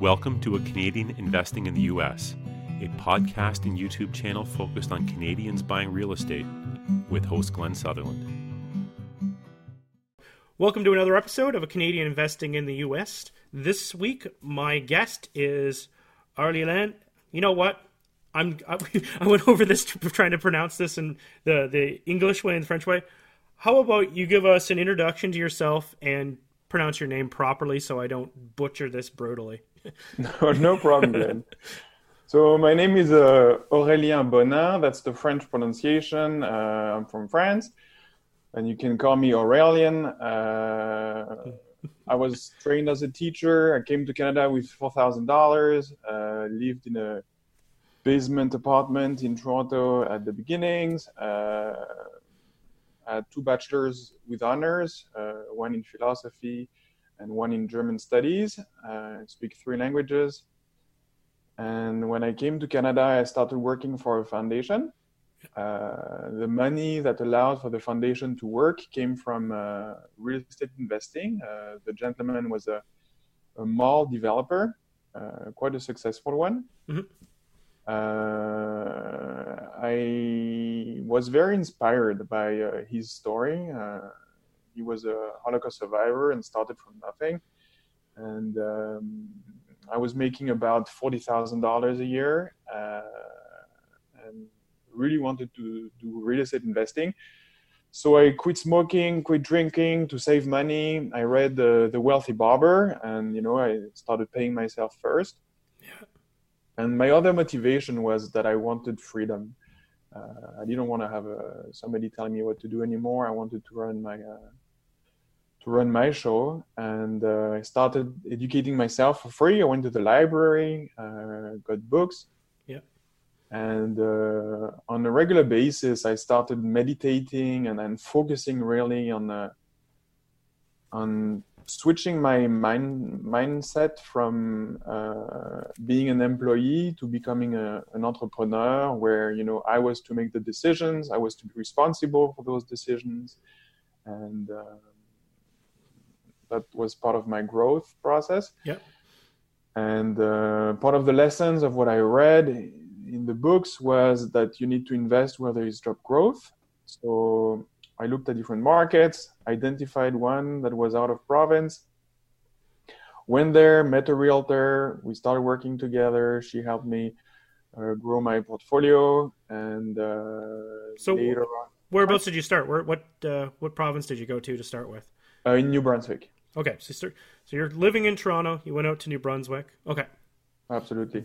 Welcome to A Canadian Investing in the U.S., a podcast and YouTube channel focused on Canadians buying real estate with host Glenn Sutherland. Welcome to another episode of A Canadian Investing in the U.S. This week, my guest is Arlie Arlene. You know what? I'm I, I went over this trying to pronounce this in the the English way and the French way. How about you give us an introduction to yourself and pronounce your name properly so I don't butcher this brutally? no, no problem, Glenn. So my name is uh, Aurélien Bonin. That's the French pronunciation. Uh, I'm from France, and you can call me Aurélien. Uh, I was trained as a teacher. I came to Canada with four thousand dollars. Uh, lived in a basement apartment in Toronto at the beginnings. Uh, had two bachelors with honors, uh, one in philosophy and one in German studies. I speak three languages. And when I came to Canada, I started working for a foundation. Uh, the money that allowed for the foundation to work came from uh, real estate investing. Uh, the gentleman was a, a mall developer, uh, quite a successful one. Mm-hmm. Uh, I was very inspired by uh, his story. he was a Holocaust survivor and started from nothing. And um, I was making about forty thousand dollars a year, uh, and really wanted to do real estate investing. So I quit smoking, quit drinking to save money. I read the the Wealthy Barber, and you know I started paying myself first. Yeah. And my other motivation was that I wanted freedom. Uh, I didn't want to have uh, somebody telling me what to do anymore. I wanted to run my uh, to run my show. And uh, i started educating myself for free. I went to the library uh, got books. Yeah. And uh, on a regular basis i started meditating and then focusing really on uh, on switching my mind mindset from uh, being an employee to becoming a, an entrepreneur where you know i was to make the decisions i was to be responsible for those decisions and uh, that was part of my growth process. Yeah. And uh, part of the lessons of what I read in the books was that you need to invest where there is job growth. So I looked at different markets, identified one that was out of province, went there, met a realtor. We started working together. She helped me uh, grow my portfolio, and uh, so later on, whereabouts did you start? Where what uh, what province did you go to to start with? Uh, in New Brunswick. Okay, so so you're living in Toronto. You went out to New Brunswick. Okay. Absolutely,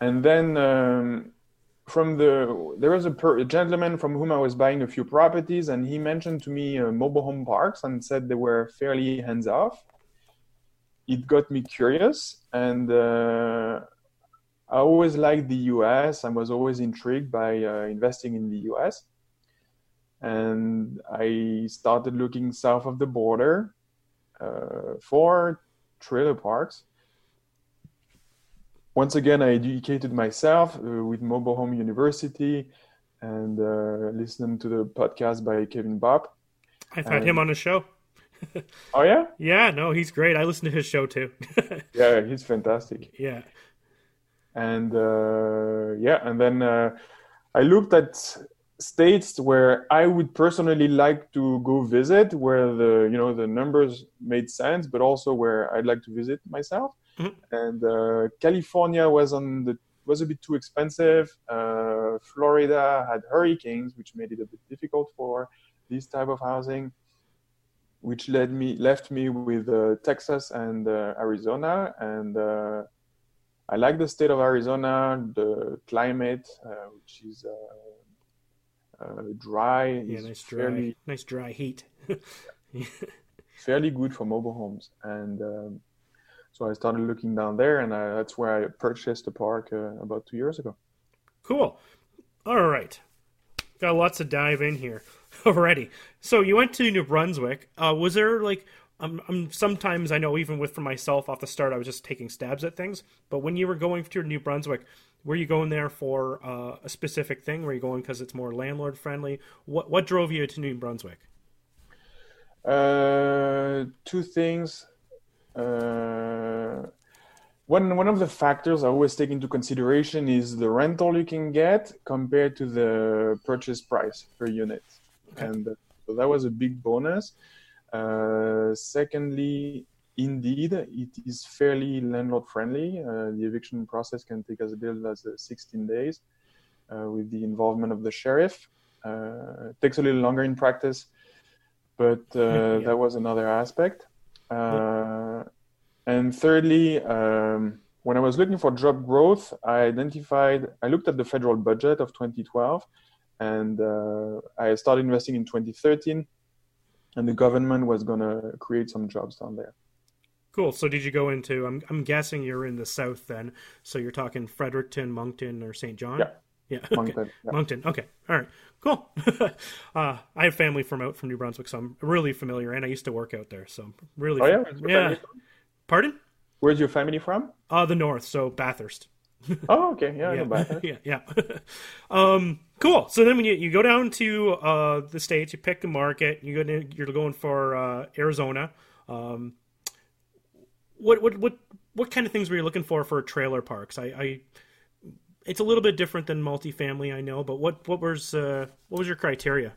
and then um, from the there was a, per, a, gentleman from whom I was buying a few properties, and he mentioned to me uh, mobile home parks and said they were fairly hands off. It got me curious, and uh, I always liked the U.S. I was always intrigued by uh, investing in the U.S. And I started looking south of the border uh, for trailer parks. Once again, I educated myself uh, with Mobile Home University and uh, listened to the podcast by Kevin Bupp. I've had and... him on the show. oh yeah, yeah. No, he's great. I listen to his show too. yeah, he's fantastic. Yeah, and uh, yeah, and then uh, I looked at states where I would personally like to go visit, where the you know the numbers made sense, but also where I'd like to visit myself. Mm-hmm. And uh, California was on the was a bit too expensive. Uh, Florida had hurricanes, which made it a bit difficult for this type of housing, which led me left me with uh, Texas and uh, Arizona. And uh, I like the state of Arizona, the climate, uh, which is uh, dry. Yeah, nice dry, fairly, nice dry heat. fairly good for mobile homes, and um, so I started looking down there, and I, that's where I purchased the park uh, about two years ago. Cool. All right, got lots to dive in here already. So you went to New Brunswick. Uh, was there like I'm, I'm, sometimes I know even with for myself off the start I was just taking stabs at things. But when you were going to New Brunswick, were you going there for uh, a specific thing? Were you going because it's more landlord friendly? What what drove you to New Brunswick? Uh, two things. Uh, one one of the factors I always take into consideration is the rental you can get compared to the purchase price per unit, okay. and uh, so that was a big bonus. Uh, secondly, indeed, it is fairly landlord friendly. Uh, the eviction process can take as little as uh, 16 days uh, with the involvement of the sheriff. Uh, it takes a little longer in practice, but yeah. that was another aspect. Yeah. And thirdly, um, when I was looking for job growth, I identified, I looked at the federal budget of 2012 and uh, I started investing in 2013 and the government was going to create some jobs down there. Cool. So did you go into, I'm, I'm guessing you're in the South then. So you're talking Fredericton, Moncton, or Saint John? Yeah. Yeah. Okay. Moncton. Yeah. Moncton. Okay. All right. Cool. uh, I have family from out from New Brunswick, so I'm really familiar, and I used to work out there, so I'm really. Oh yeah. Yeah. Pardon? Where's your family from? Uh the north, so Bathurst. oh, okay. Yeah, yeah. Bathurst. yeah, yeah. um, cool. So then when you, you go down to uh, the states, you pick a market. You go to, you're going for uh, Arizona. Um, what what what what kind of things were you looking for for trailer parks? I, I it's a little bit different than multifamily, I know, but what what was uh, what was your criteria?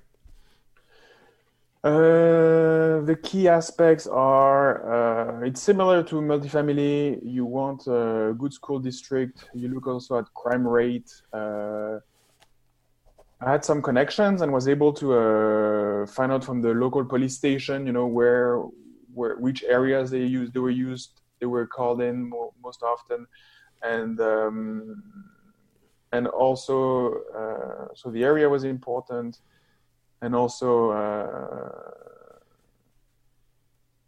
Uh, the key aspects are uh, it's similar to multifamily. You want a good school district. You look also at crime rate. Uh, I had some connections and was able to uh, find out from the local police station, you know, where, where, which areas they used, they were used, they were called in mo- most often, and um, and also, uh, so the area was important. And also uh,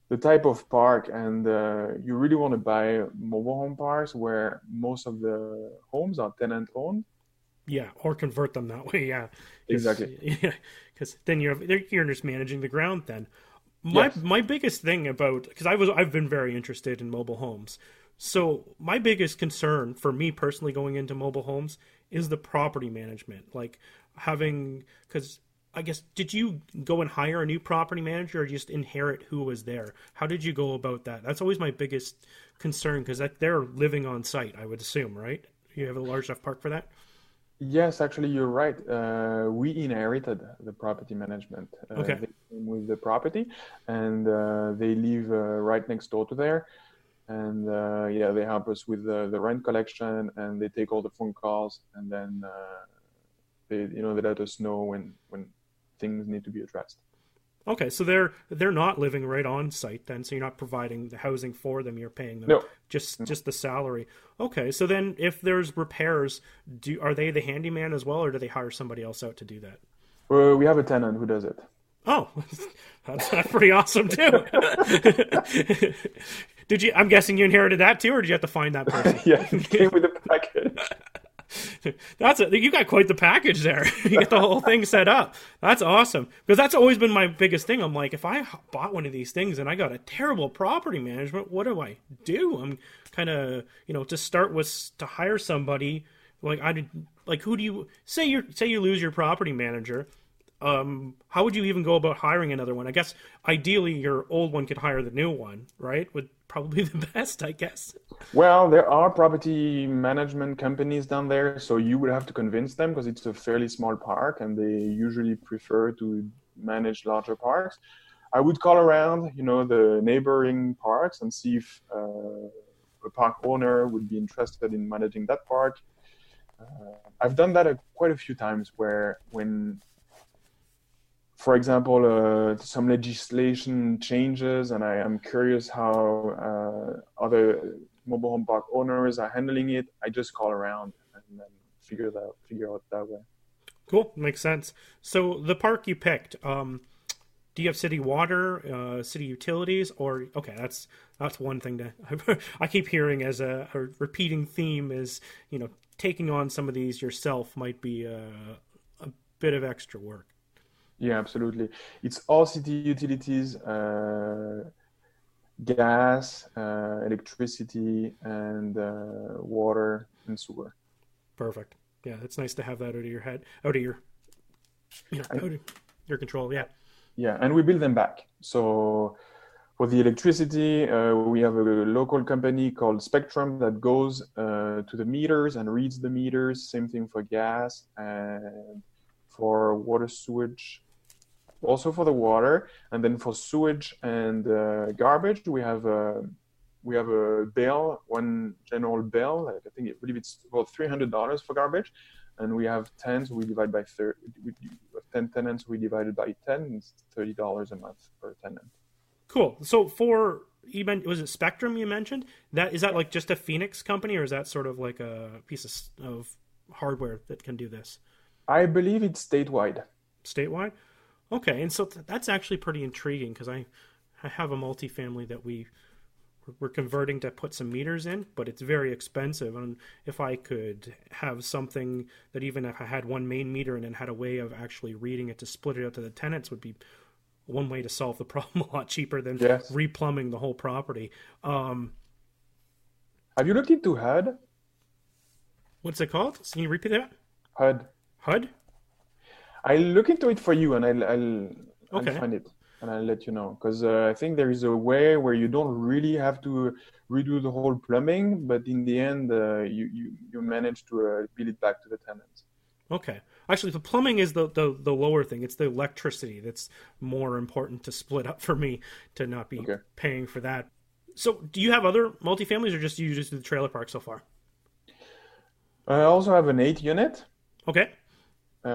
the type of park and uh, you really want to buy mobile home parks where most of the homes are tenant owned yeah or convert them that way yeah. Exactly. yeah because then you're you're just managing the ground then. My yes. my biggest thing about because i was i've been very interested in mobile homes so my biggest concern for me personally going into mobile homes is the property management like having because I guess did you go and hire a new property manager or just inherit who was there? How did you go about that? That's always my biggest concern because they're living on site. I would assume, right? You have a large enough park for that. Yes, actually, you're right. Uh, we inherited the property management uh, okay. with the property, and uh, they live uh, right next door to there. And uh, yeah, they help us with the, the rent collection, and they take all the phone calls, and then uh, they, you know, they let us know when when things need to be addressed. Okay, so they're they're not living right on site then, so you're not providing the housing for them. You're paying them no. just just the salary. Okay, so then if there's repairs, do are they the handyman as well, or do they hire somebody else out to do that? Well, we have a tenant who does it. Oh, that's, that's pretty awesome too. did you? I'm guessing you inherited that too, or did you have to find that person? yeah, came with a package. that's it. You got quite the package there. you get the whole thing set up. That's awesome. Because that's always been my biggest thing. I'm like, if I bought one of these things and I got a terrible property management, what do I do? I'm kind of, you know, to start with to hire somebody. Like I did, like who do you say you say you lose your property manager? Um, how would you even go about hiring another one? I guess ideally your old one could hire the new one, right? Would probably the best, I guess. Well, there are property management companies down there, so you would have to convince them because it's a fairly small park and they usually prefer to manage larger parks. I would call around, you know, the neighboring parks and see if uh, a park owner would be interested in managing that park. Uh, I've done that a, quite a few times where when for example, uh, some legislation changes, and I am curious how uh, other mobile home park owners are handling it. I just call around and then figure that figure out that way. Cool, makes sense. So the park you picked, um, do you have city water, uh, city utilities, or okay, that's that's one thing to I keep hearing as a, a, repeating theme is you know taking on some of these yourself might be a, a bit of extra work. Yeah, absolutely. It's all city utilities, uh, gas, uh, electricity, and uh, water and sewer. Perfect. Yeah, it's nice to have that out of your head, out of your, you know, out of your control. Yeah. Yeah, and we build them back. So For the electricity, uh, we have a local company called Spectrum that goes uh, to the meters and reads the meters. Same thing for gas and for water sewage, also for the water. And then for sewage and uh, garbage, we have a we have a bill, one general bill. I think I believe it's about three hundred dollars for garbage, and we have tens. We divide by thirty. Ten tenants, we divided by ten. It's thirty dollars a month per tenant. Cool. So for you meant was it Spectrum you mentioned? That is that like just a Phoenix company, or is that sort of like a piece of, of hardware that can do this? I believe it's statewide. Statewide. Okay, and so th- that's actually pretty intriguing because I I have a multifamily that we we're converting to put some meters in, but it's very expensive. And if I could have something that even if I had one main meter and then had a way of actually reading it to split it out to the tenants would be one way to solve the problem a lot cheaper than yes. replumbing the whole property. Um, Have you looked into HUD? What's it called? Can you repeat that? HUD. HUD. I'll look into it for you, and I'll, I'll, okay. I'll find it, and I'll let you know. Because uh, I think there is a way where you don't really have to redo the whole plumbing, but in the end, uh, you, you you manage to uh, bill it back to the tenants. Okay. Actually, the plumbing is the, the, the lower thing. It's the electricity that's more important to split up for me to not be okay. paying for that. So, do you have other multifamilies, or just you just do the trailer park so far? I also have an eight unit. Okay. Uh,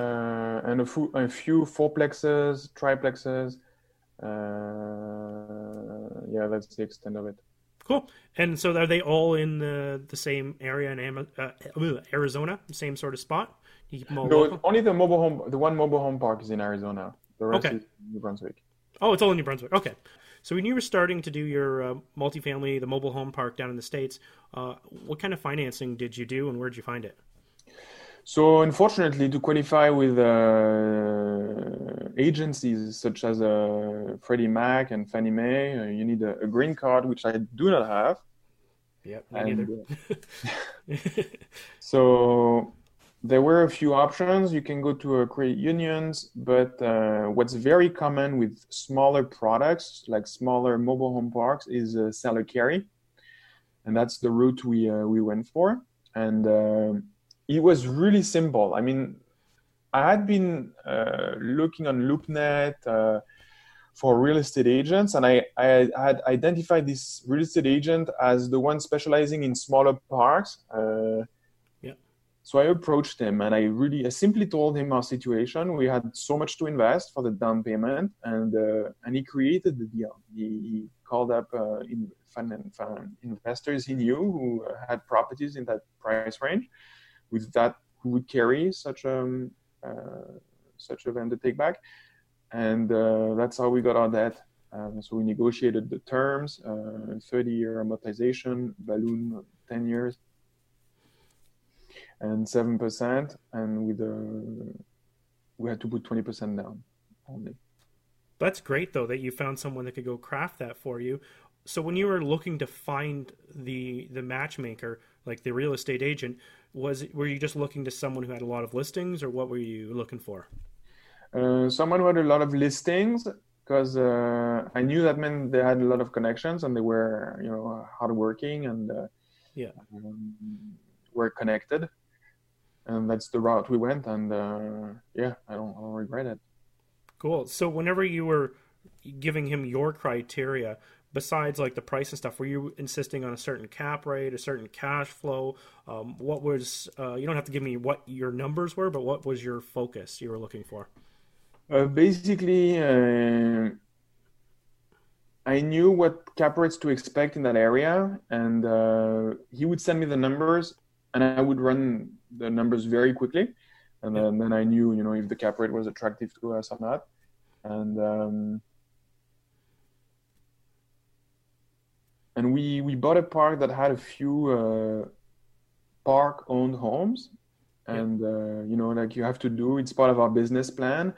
and a few, a few fourplexes, triplexes. Uh, yeah, that's the extent of it. Cool. And so, are they all in the the same area in uh, Arizona, same sort of spot? You keep them all no, only the mobile home, the one mobile home park is in Arizona. The rest okay. is New Brunswick. Oh, it's all in New Brunswick. Okay. So when you were starting to do your uh, multifamily, the mobile home park down in the states, uh, what kind of financing did you do, and where did you find it? So unfortunately, to qualify with uh, agencies such as uh, Freddie Mac and Fannie Mae, uh, you need a, a, green card, which I do not have. Yep, me and, neither. so there were a few options. You can go to uh, credit unions, but uh, what's very common with smaller products, like smaller mobile home parks, is uh, seller carry, and that's the route we uh, we went for. And it was really simple. I mean, I had been uh, looking on LoopNet for real estate agents, and I, I had identified this real estate agent as the one specializing in smaller parks Yeah. so I approached him and I really, I simply told him our situation. We had so much to invest for the down payment, and uh, and he created the deal. He, he called up uh, in, fund, fund investors he knew who had properties in that price range, with that who would carry such a um, uh, such a vendor take back, and uh, that's how we got our debt. Um, so we negotiated the terms, uh, 30 year amortization, balloon 10 years and seven percent, and with a we had to put twenty percent down only. That's great though that you found someone that could go craft that for you. So when you were looking to find the the matchmaker, like the real estate agent, was it, were you just looking to someone who had a lot of listings, or what were you looking for? Uh, someone who had a lot of listings, because uh, I knew that meant they had a lot of connections and they were, you know, hardworking and uh, yeah, um, were connected. And that's the route we went and uh, yeah I don't, I don't regret it. Cool. So whenever you were giving him your criteria besides like the price and stuff were you insisting on a certain cap rate a certain cash flow? Um, what was uh, you don't have to give me what your numbers were but what was your focus you were looking for? Uh, basically uh, I knew what cap rates to expect in that area, and uh, he would send me the numbers, and I would run the numbers very quickly, and then, then I knew you know if the cap rate was attractive to us or not, and um, and we we bought a park that had a few uh, park owned homes, and uh, you know like you have to do it's part of our business plan.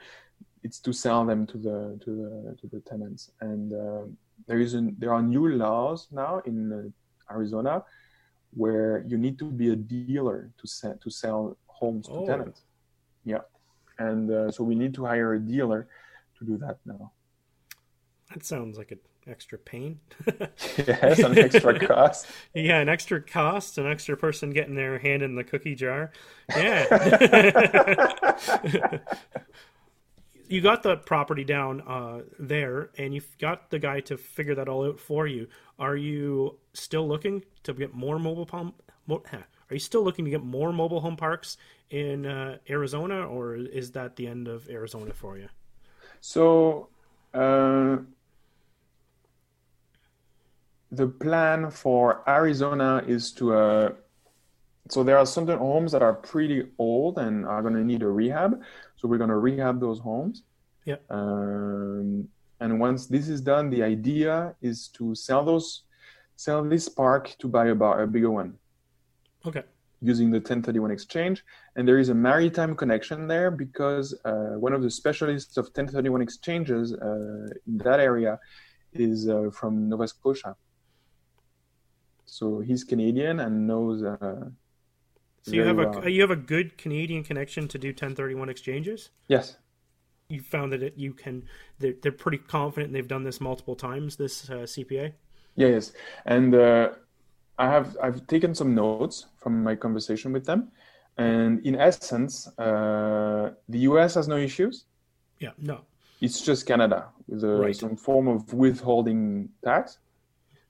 It's to sell them to the to the to the tenants, and uh, there is an, there are new laws now in uh, Arizona where you need to be a dealer to sell to sell homes oh. to tenants. Yeah, and uh, so we need to hire a dealer to do that now. That sounds like it extra pain. yes, an extra cost. yeah, an extra cost, an extra person getting their hand in the cookie jar. Yeah. you got the property down uh, there, and you've got the guy to figure that all out for you. Are you still looking to get more mobile home? Are you still looking to get more mobile home parks in uh, Arizona, or is that the end of Arizona for you? So. Uh, the plan for Arizona is to uh, so there are certain homes that are pretty old and are going to need a rehab. So we're going to rehab those homes. Yeah. Um, and once this is done, the idea is to sell those, sell this park to buy a, bar, a bigger one. Okay. Using the 1031 exchange, and there is a maritime connection there because uh, one of the specialists of 1031 exchanges uh, in that area is uh, from Nova Scotia. So he's Canadian and knows. Uh, so you have well. a you have a good Canadian connection to do 1031 exchanges. Yes. You found that it, you can. They're, they're pretty confident. They've done this multiple times. This uh, CPA. Yeah, yes, and uh, I have I've taken some notes from my conversation with them, and in essence, uh, the US has no issues. Yeah, no. It's just Canada with a, right. some form of withholding tax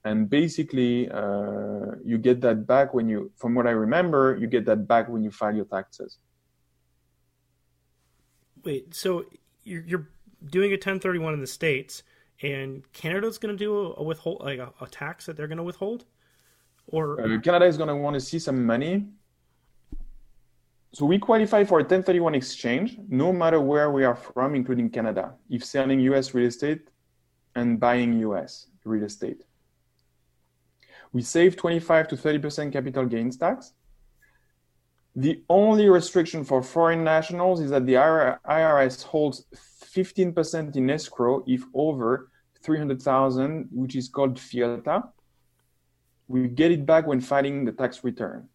and basically uh, you get that back when you from what i remember you get that back when you file your taxes. Wait so you're, you're doing a 1031 in the states and canada's going to do a, a, withhold like a, a, tax that they're going to withhold? Or uh, canada is going to want to see some money. So we qualify for a 1031 exchange no matter where we are from including canada if selling us real estate and buying us real estate we save 25 to 30% capital gains tax. The only restriction for foreign nationals is that the IRS holds 15% in escrow if over 300,000, which is called FIRPTA. We get it back when filing the tax return.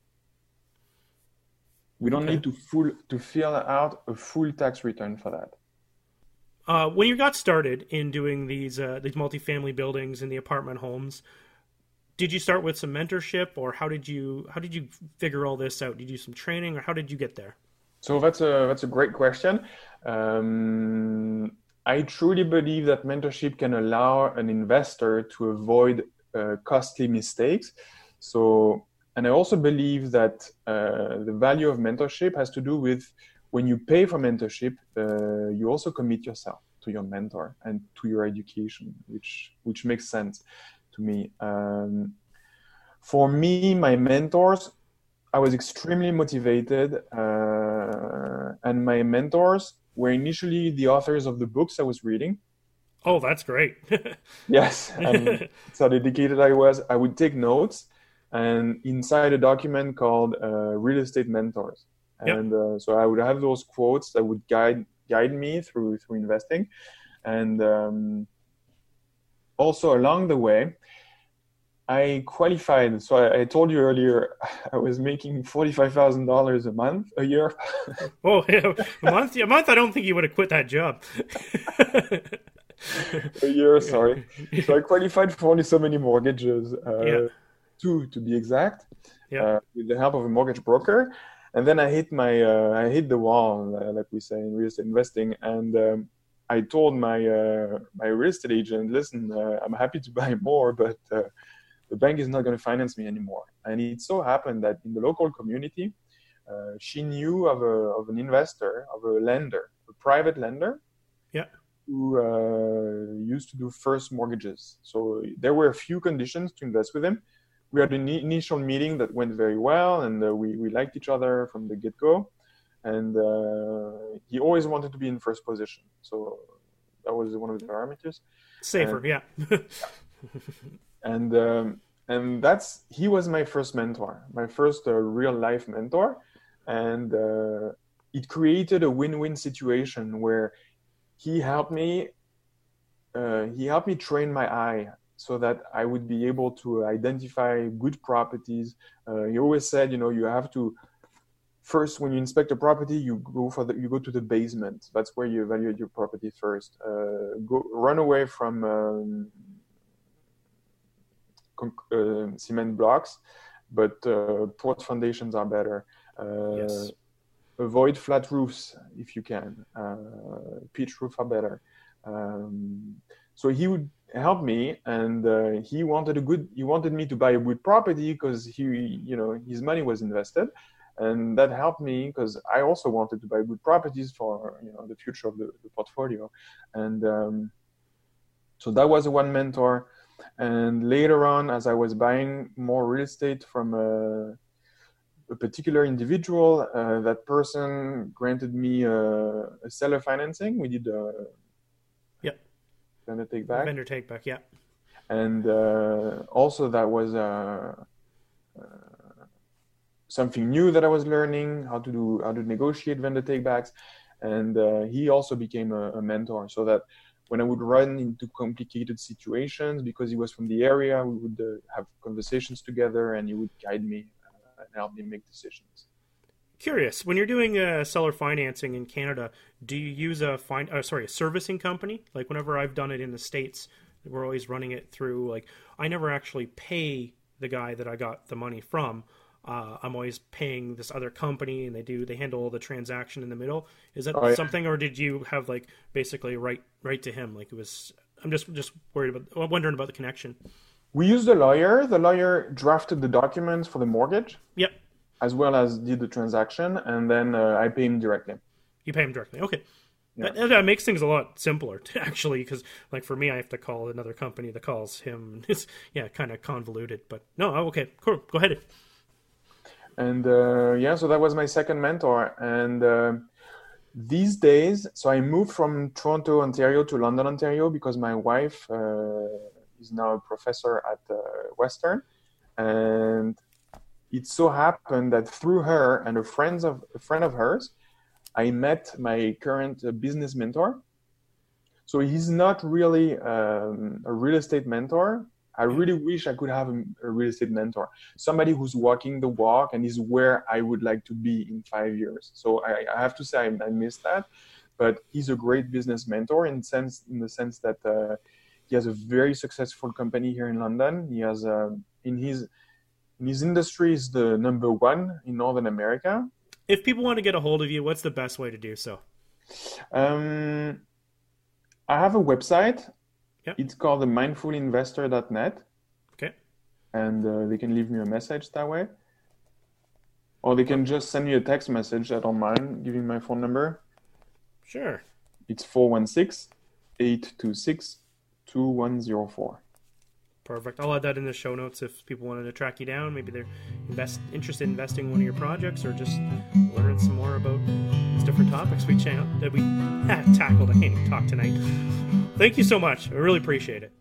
We don't okay. need to full to fill out a full tax return for that. Uh, when you got started in doing these uh, these multifamily buildings and the apartment homes, did you start with some mentorship or how did you how did you figure all this out? Did you do some training or how did you get there? So that's a that's a great question. Um, i truly believe that mentorship can allow an investor to avoid uh, costly mistakes. So and i also believe that uh, the value of mentorship has to do with when you pay for mentorship uh, you also commit yourself to your mentor and to your education which which makes sense to me. Um, for me, my mentors, I was extremely motivated, uh, and my mentors were initially the authors of the books I was reading. Oh, that's great. yes. And so dedicated I was, I would take notes and inside a document called uh, Real Estate Mentors. And yep. uh, so I would have those quotes that would guide guide me through through investing. And um, also along the way, I qualified. So I, I, told you earlier, I was making forty-five thousand dollars a month, a year. oh, yeah, a month. A month. I don't think you would have quit that job. a year, sorry. So I qualified for only so many mortgages, uh, yeah. two to be exact, yeah. uh, with the help of a mortgage broker. And then I hit my, uh, I hit the wall, uh, like we say in real estate investing, and. Um, I told my uh, my real estate agent, listen, uh, I'm happy to buy more, but uh, the bank is not going to finance me anymore. And it so happened that in the local community, uh, she knew of, a, of an investor, of a lender, a private lender, yeah, who uh, used to do first mortgages. So there were a few conditions to invest with him. We had an initial meeting that went very well, and uh, we, we liked each other from the get go. And uh, he always wanted to be in first position. So that was one of the parameters. Safer, and, yeah. and um, and that's he was my first mentor, my first uh, real life mentor, and uh, it created a win-win situation where he helped me. Uh, he helped me train my eye so that I would be able to identify good properties. Uh, he always said, you know, you have to first when you inspect a property you go for the you go to the basement that's where you evaluate your property first uh, go run away from um, uh, cement blocks, but uh, poured foundations are better. Uh, Yes. Avoid flat roofs if you can. Uh, pitch roof are better. Um, so he would help me, and uh, he wanted a good. He wanted me to buy a good property because he, you know, his money was invested, and that helped me because I also wanted to buy good properties for you know the future of the, the portfolio, and um, so that was one mentor. And later on, as I was buying more real estate from a, a particular individual, uh, that person granted me a, a seller financing. We did a Yep. vendor take back Vendor take back. Yeah. and uh, also that was uh, uh, something new that I was learning how to do how to negotiate vendor takebacks, and uh, he also became a, a mentor. So that when I would run into complicated situations, because he was from the area, we would uh, have conversations together, and he would guide me uh, and help me make decisions. Curious, when you're doing uh, seller financing in Canada, do you use a fin- uh, sorry a servicing company? Like whenever I've done it in the states, we're always running it through. Like I never actually pay the guy that I got the money from. Uh, I'm always paying this other company, and they do they handle the transaction in the middle. Is that Oh, yeah. something, or did you have like basically right right to him? Like it was. I'm just just worried about wondering about the connection. We used a lawyer. The lawyer drafted the documents for the mortgage Yep, as well as did the transaction, and then uh, I pay him directly. you pay him directly. Okay. Yeah. That, that makes things a lot simpler, actually, because like for me, I have to call another company that calls him. It's yeah, kind of convoluted. But no, oh, okay, cool. Go ahead. And uh, yeah so that was my second mentor. And uh, these days so i moved from toronto ontario to london ontario because my wife uh, is now a professor at uh, western. And it so happened that through her and a friend of a friend of hers i met my current uh, business mentor. So he's not really um, a real estate mentor i really wish i could have a, a real estate mentor somebody who's walking the walk and is where I would like to be in five years. So I, I have to say I, I miss that, but he's a great business mentor in sense in the sense that uh, he has a very successful company here in London. He has uh, in his in his industry is the number one in Northern America. If people want to get a hold of you, what's the best way to do so? Um, I have a website. Yep. It's called the mindfulinvestor.net. Okay. and uh, they can leave me a message that way. Or they can just send me a text message. I don't mind giving my phone number. Sure. It's 416 826 2104. Perfect. I'll add that in the show notes if people wanted to track you down. Maybe they're invest interested in investing in one of your projects or just learning some more about these different topics we cha- that we tackled. I can't even talk tonight. Thank you so much. I really appreciate it.